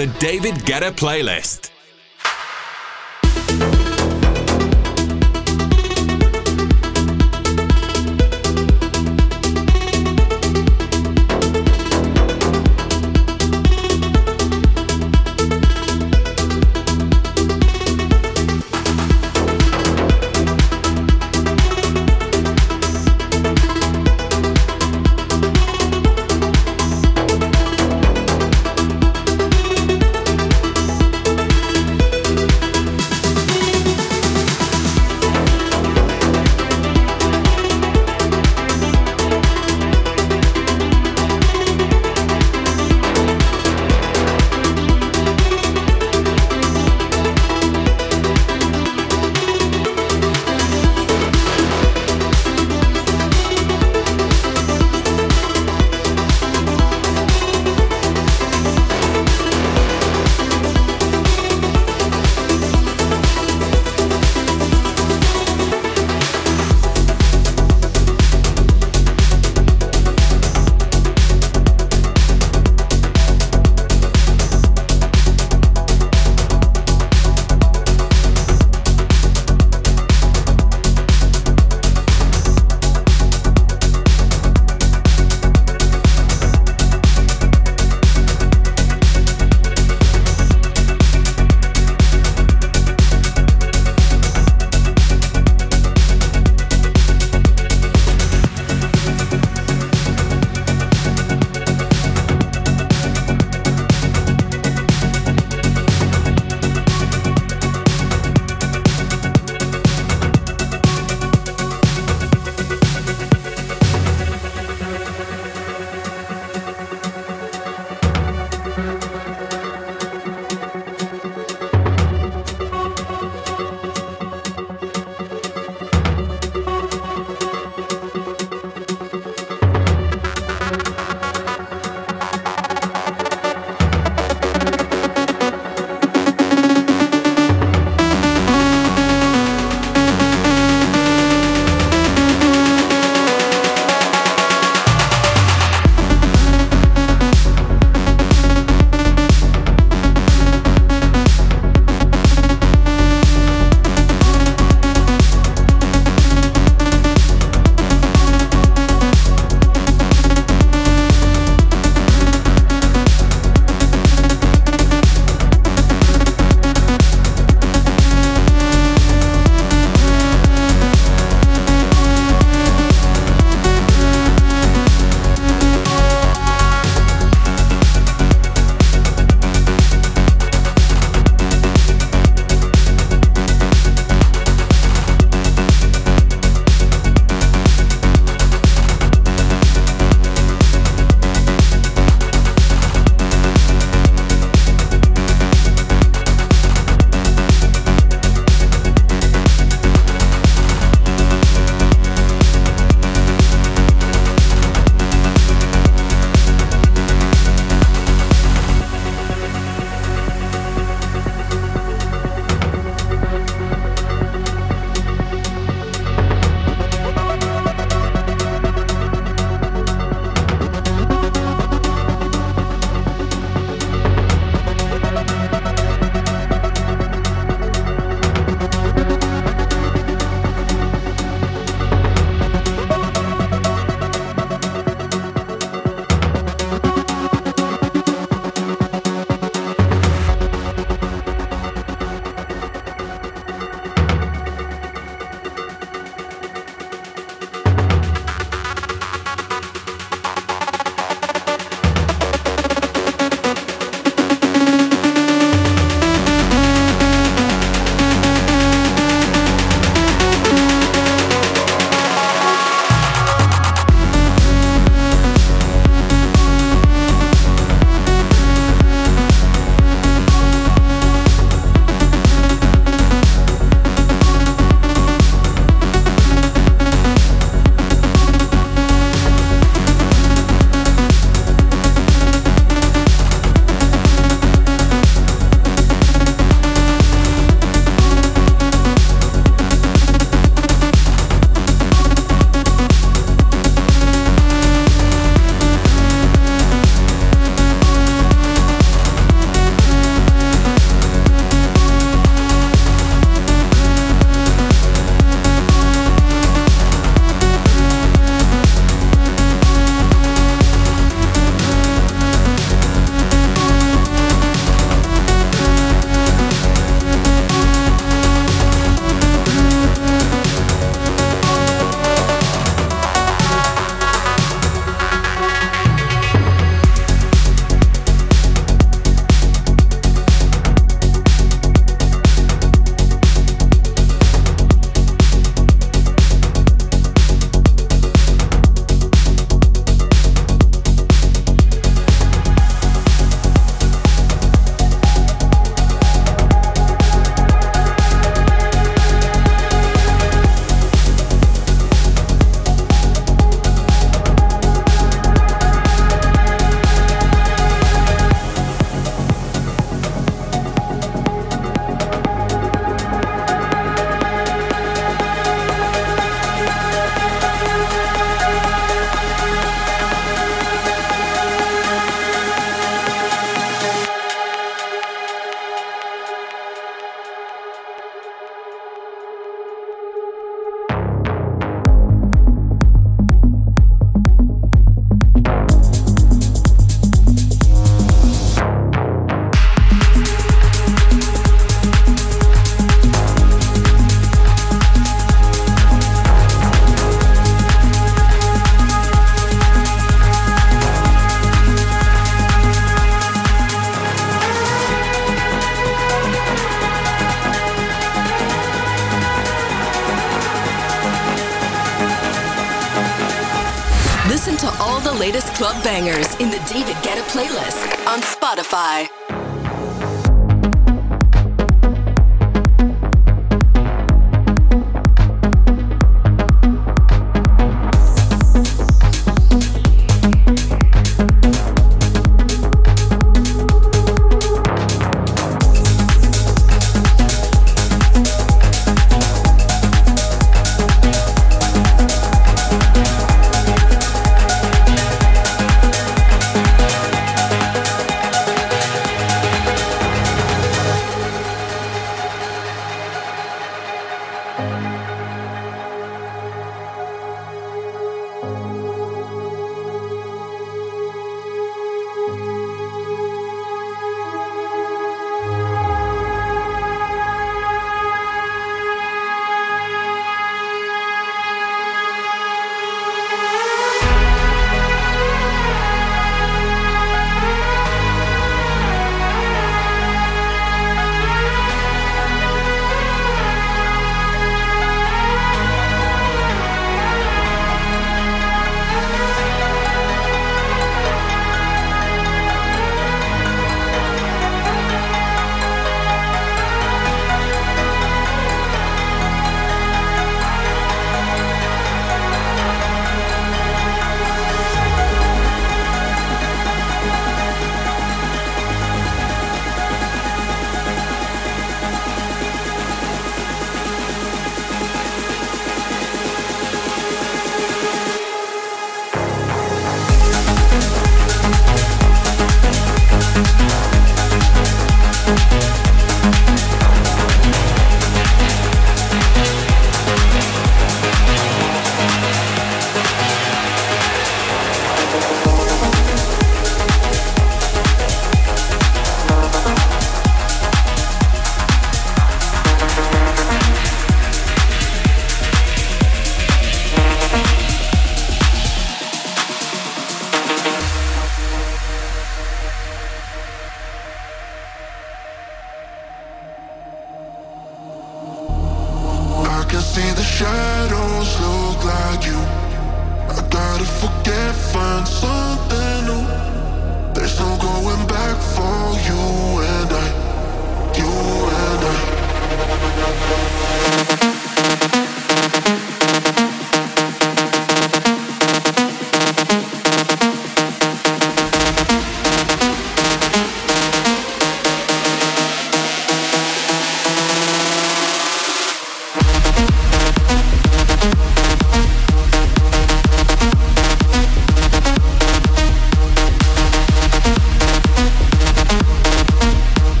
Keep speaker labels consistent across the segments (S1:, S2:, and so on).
S1: The David Guetta playlist.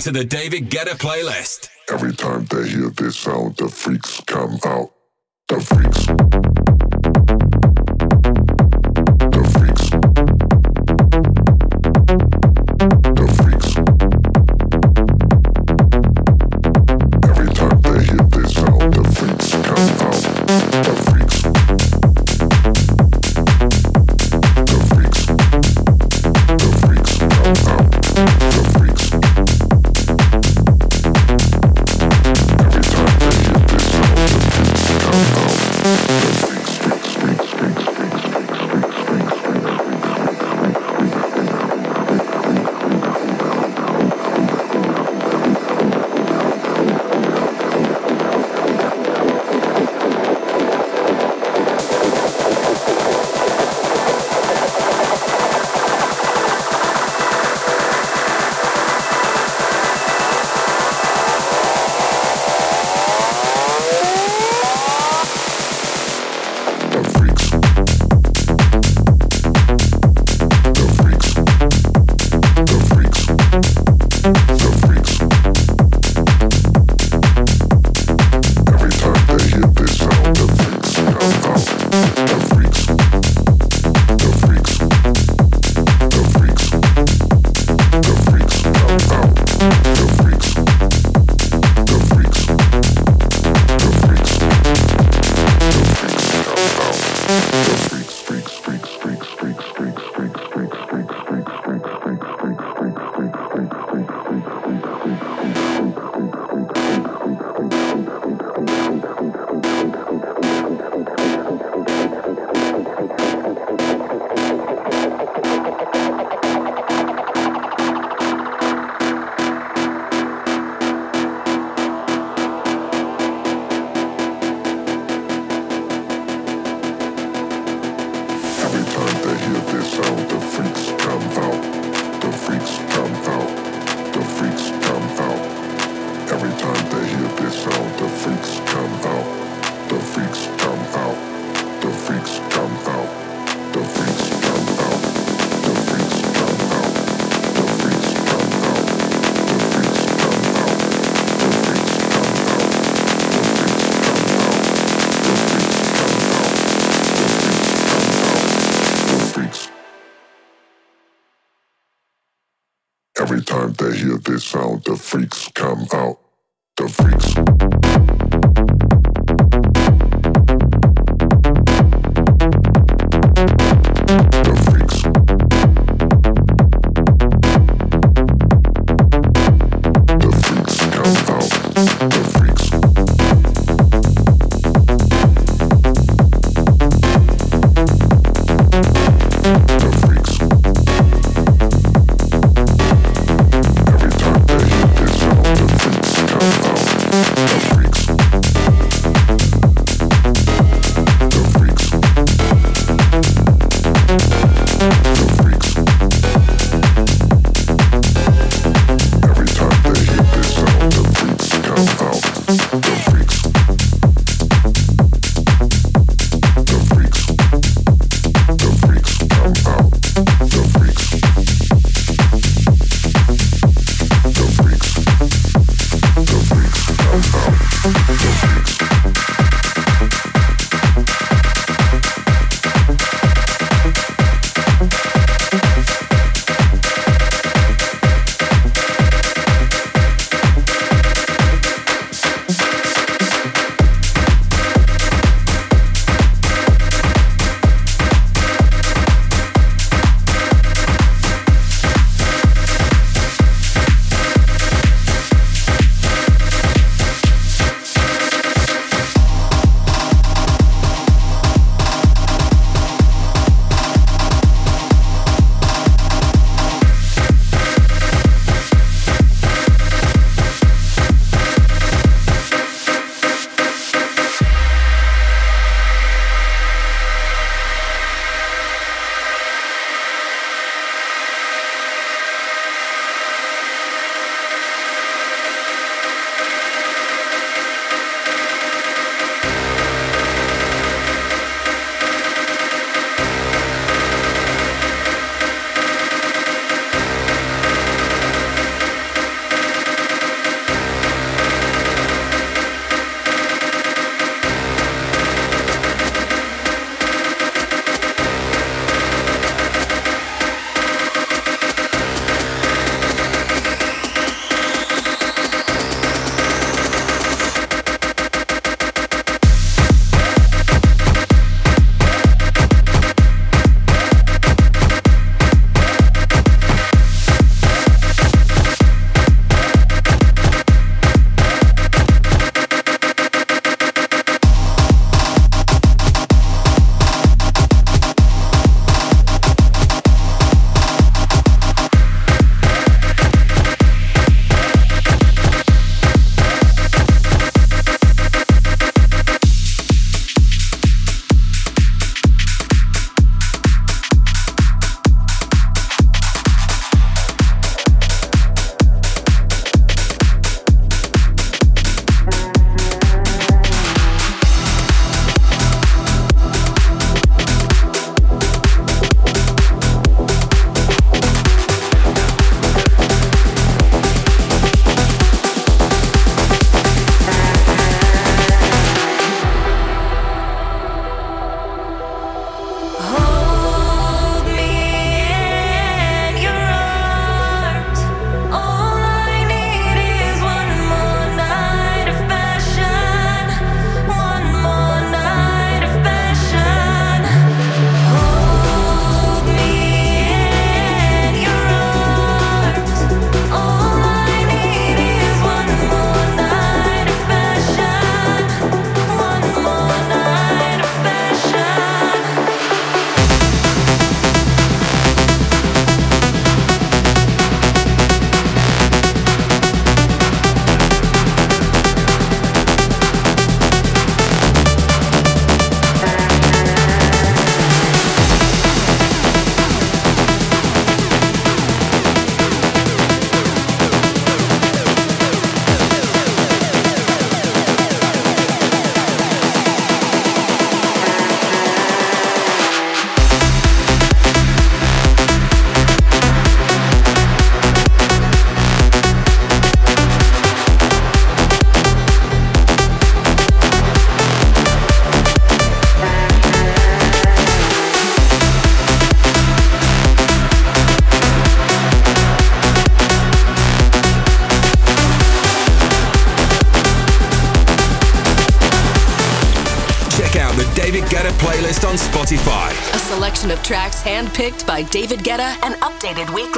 S2: to the David Guetta playlist.
S3: Every time they hear this sound, the freaks come out.
S4: Handpicked by David Guetta and updated weekly.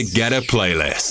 S1: David Guetta playlist.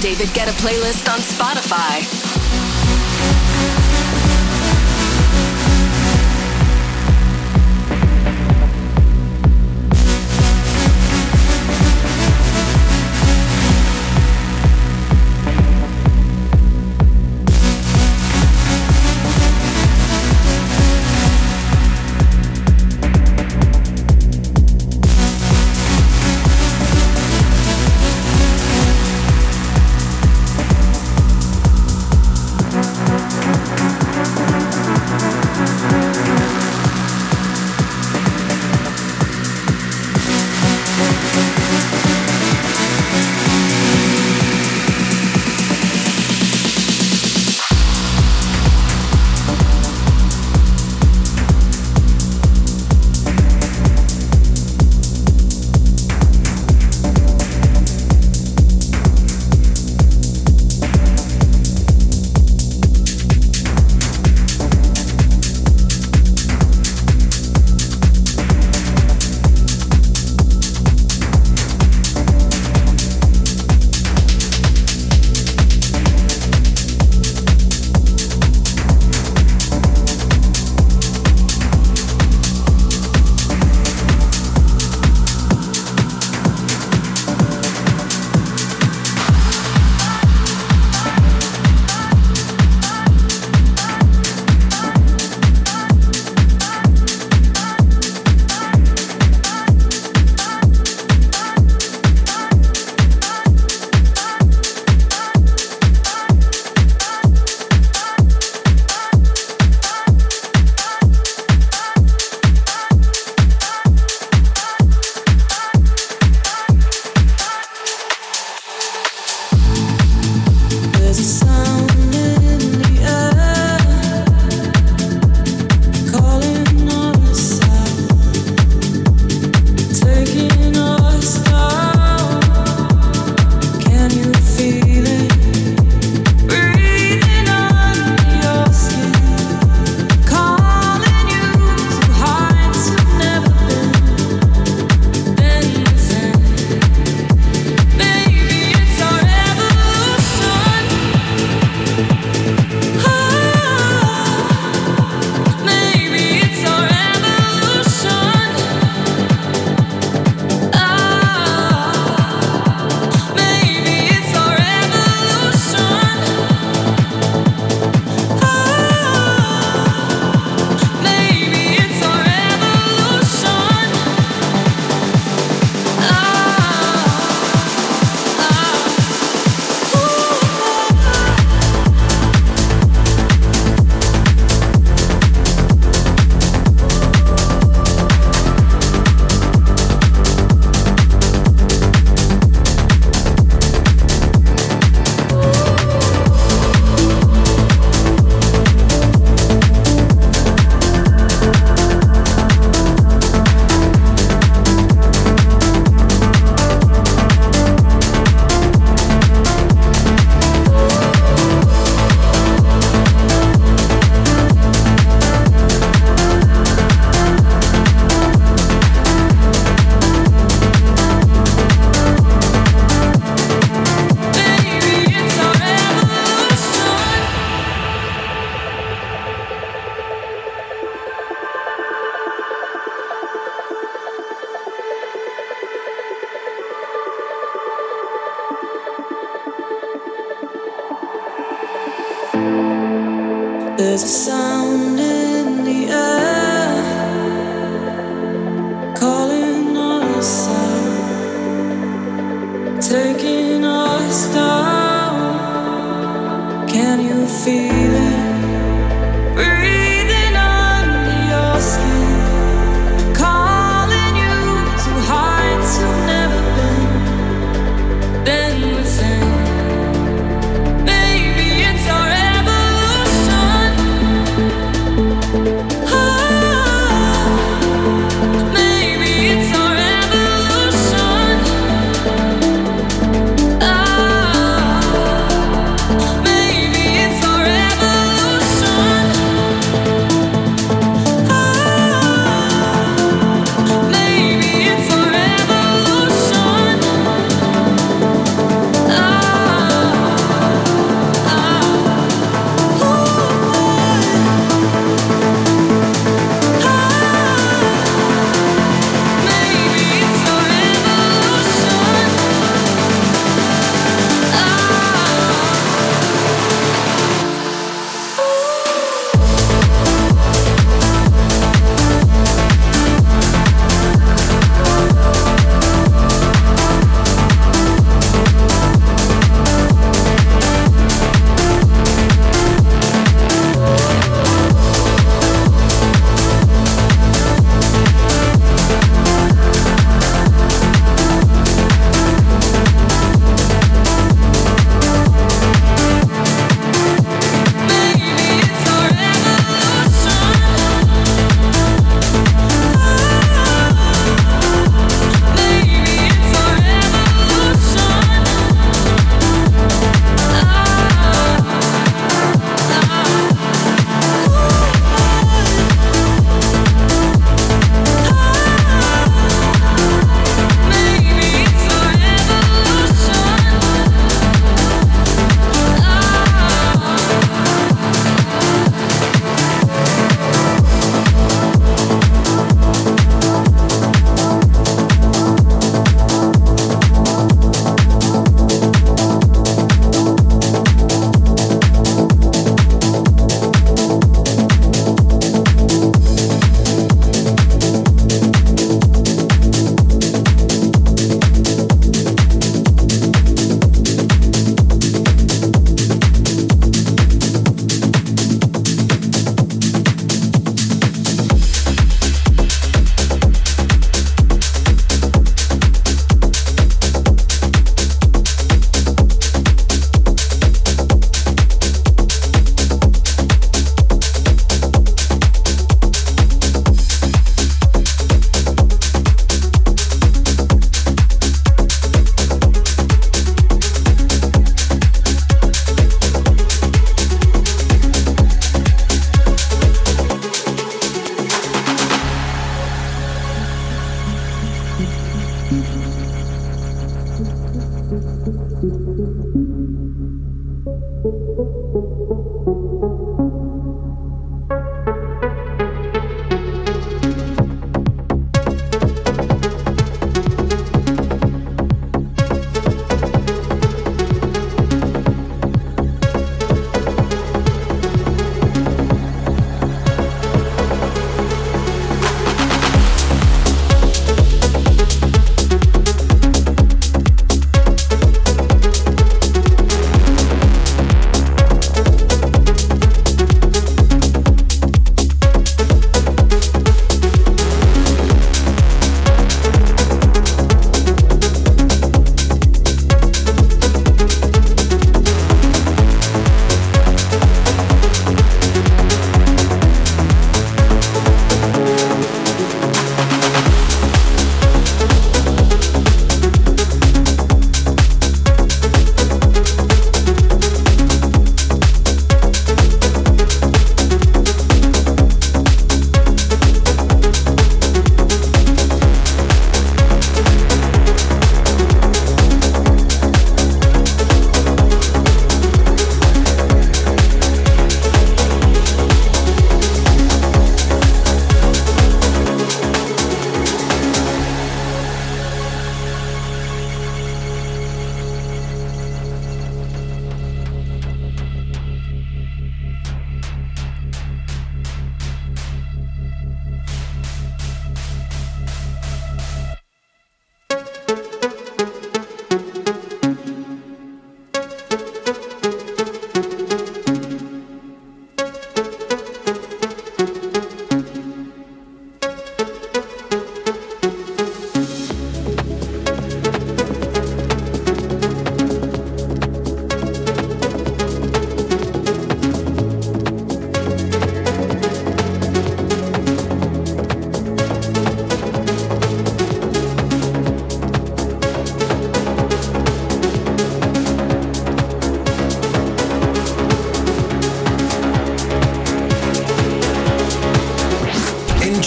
S5: David Guetta playlist on Spotify.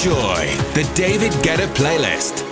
S5: Enjoy the David Guetta playlist.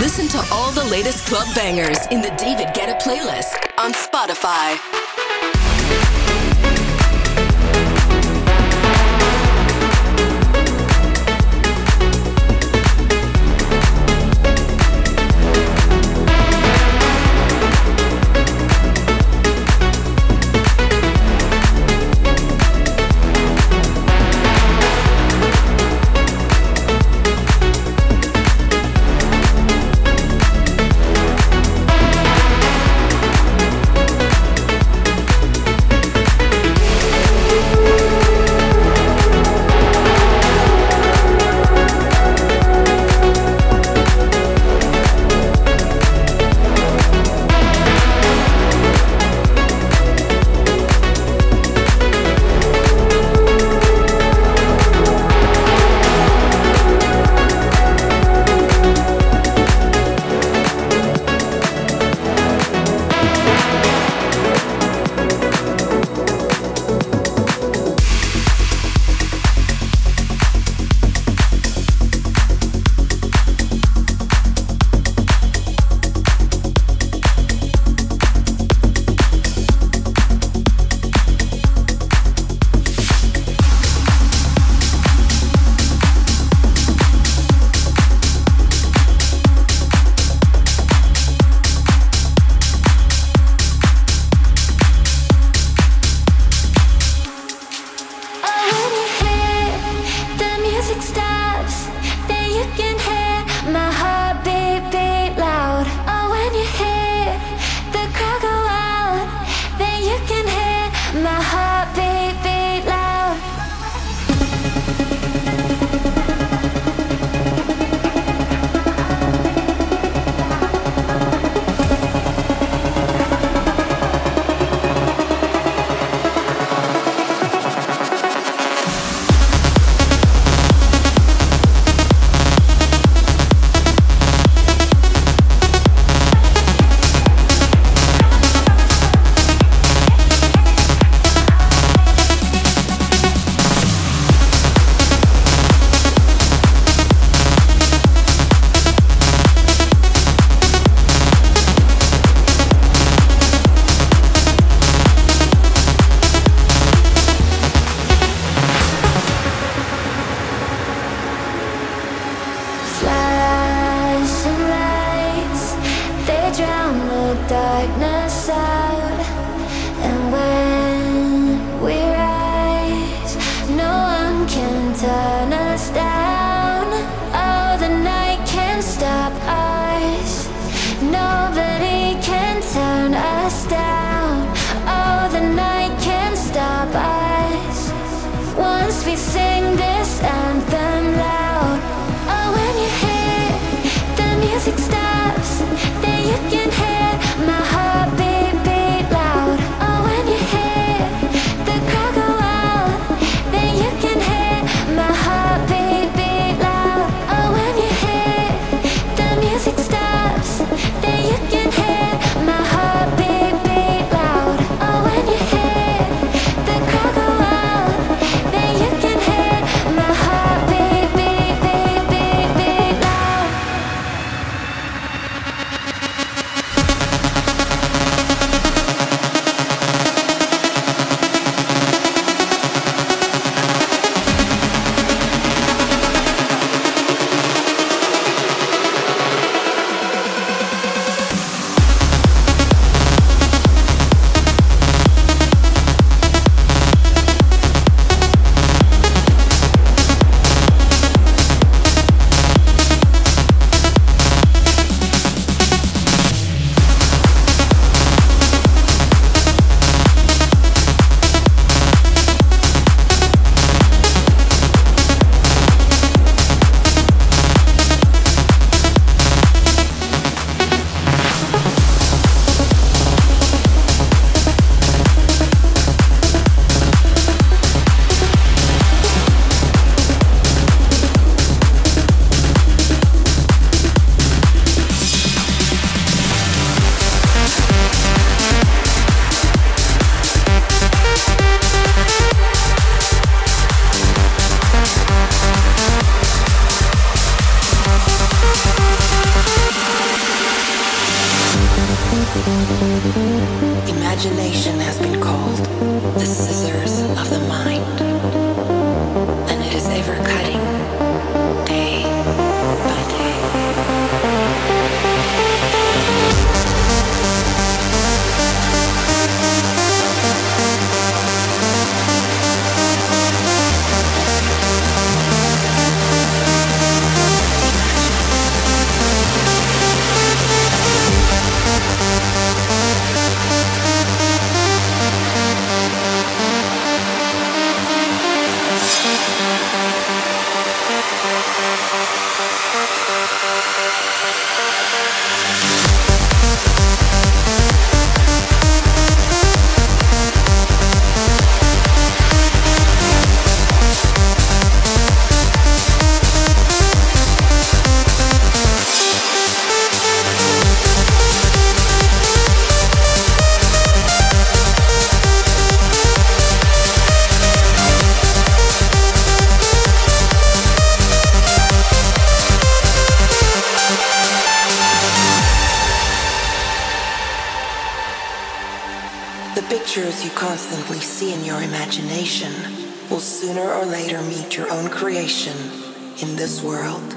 S6: Listen to all the latest club bangers in the David Guetta playlist on Spotify. Will sooner or later meet your own creation in this world.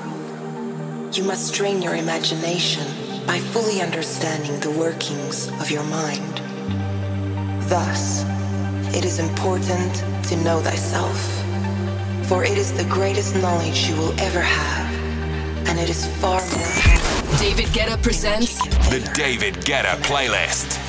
S6: You must train your imagination by fully understanding the workings of your mind. Thus, it is important to know thyself, for it is the greatest knowledge you will ever have, and it is far more.
S5: David Guetta presents
S2: The David Guetta Playlist.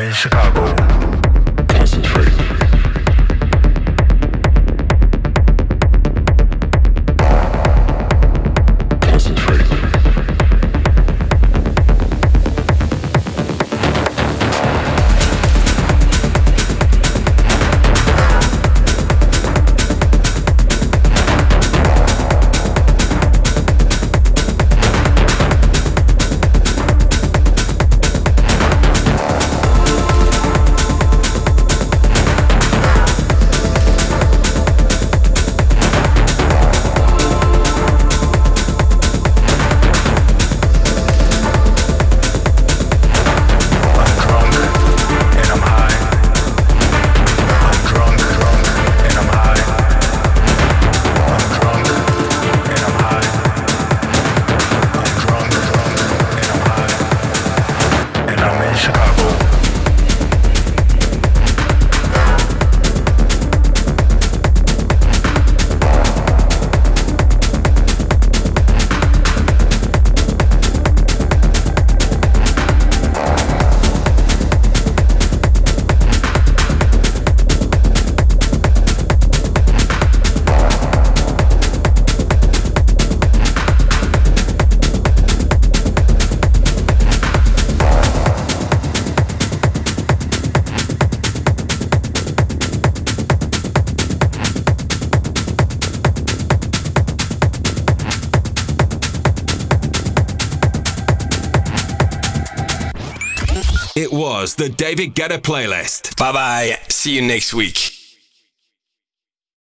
S6: in
S2: Chicago. David Guetta playlist.
S1: Bye bye. See you next week.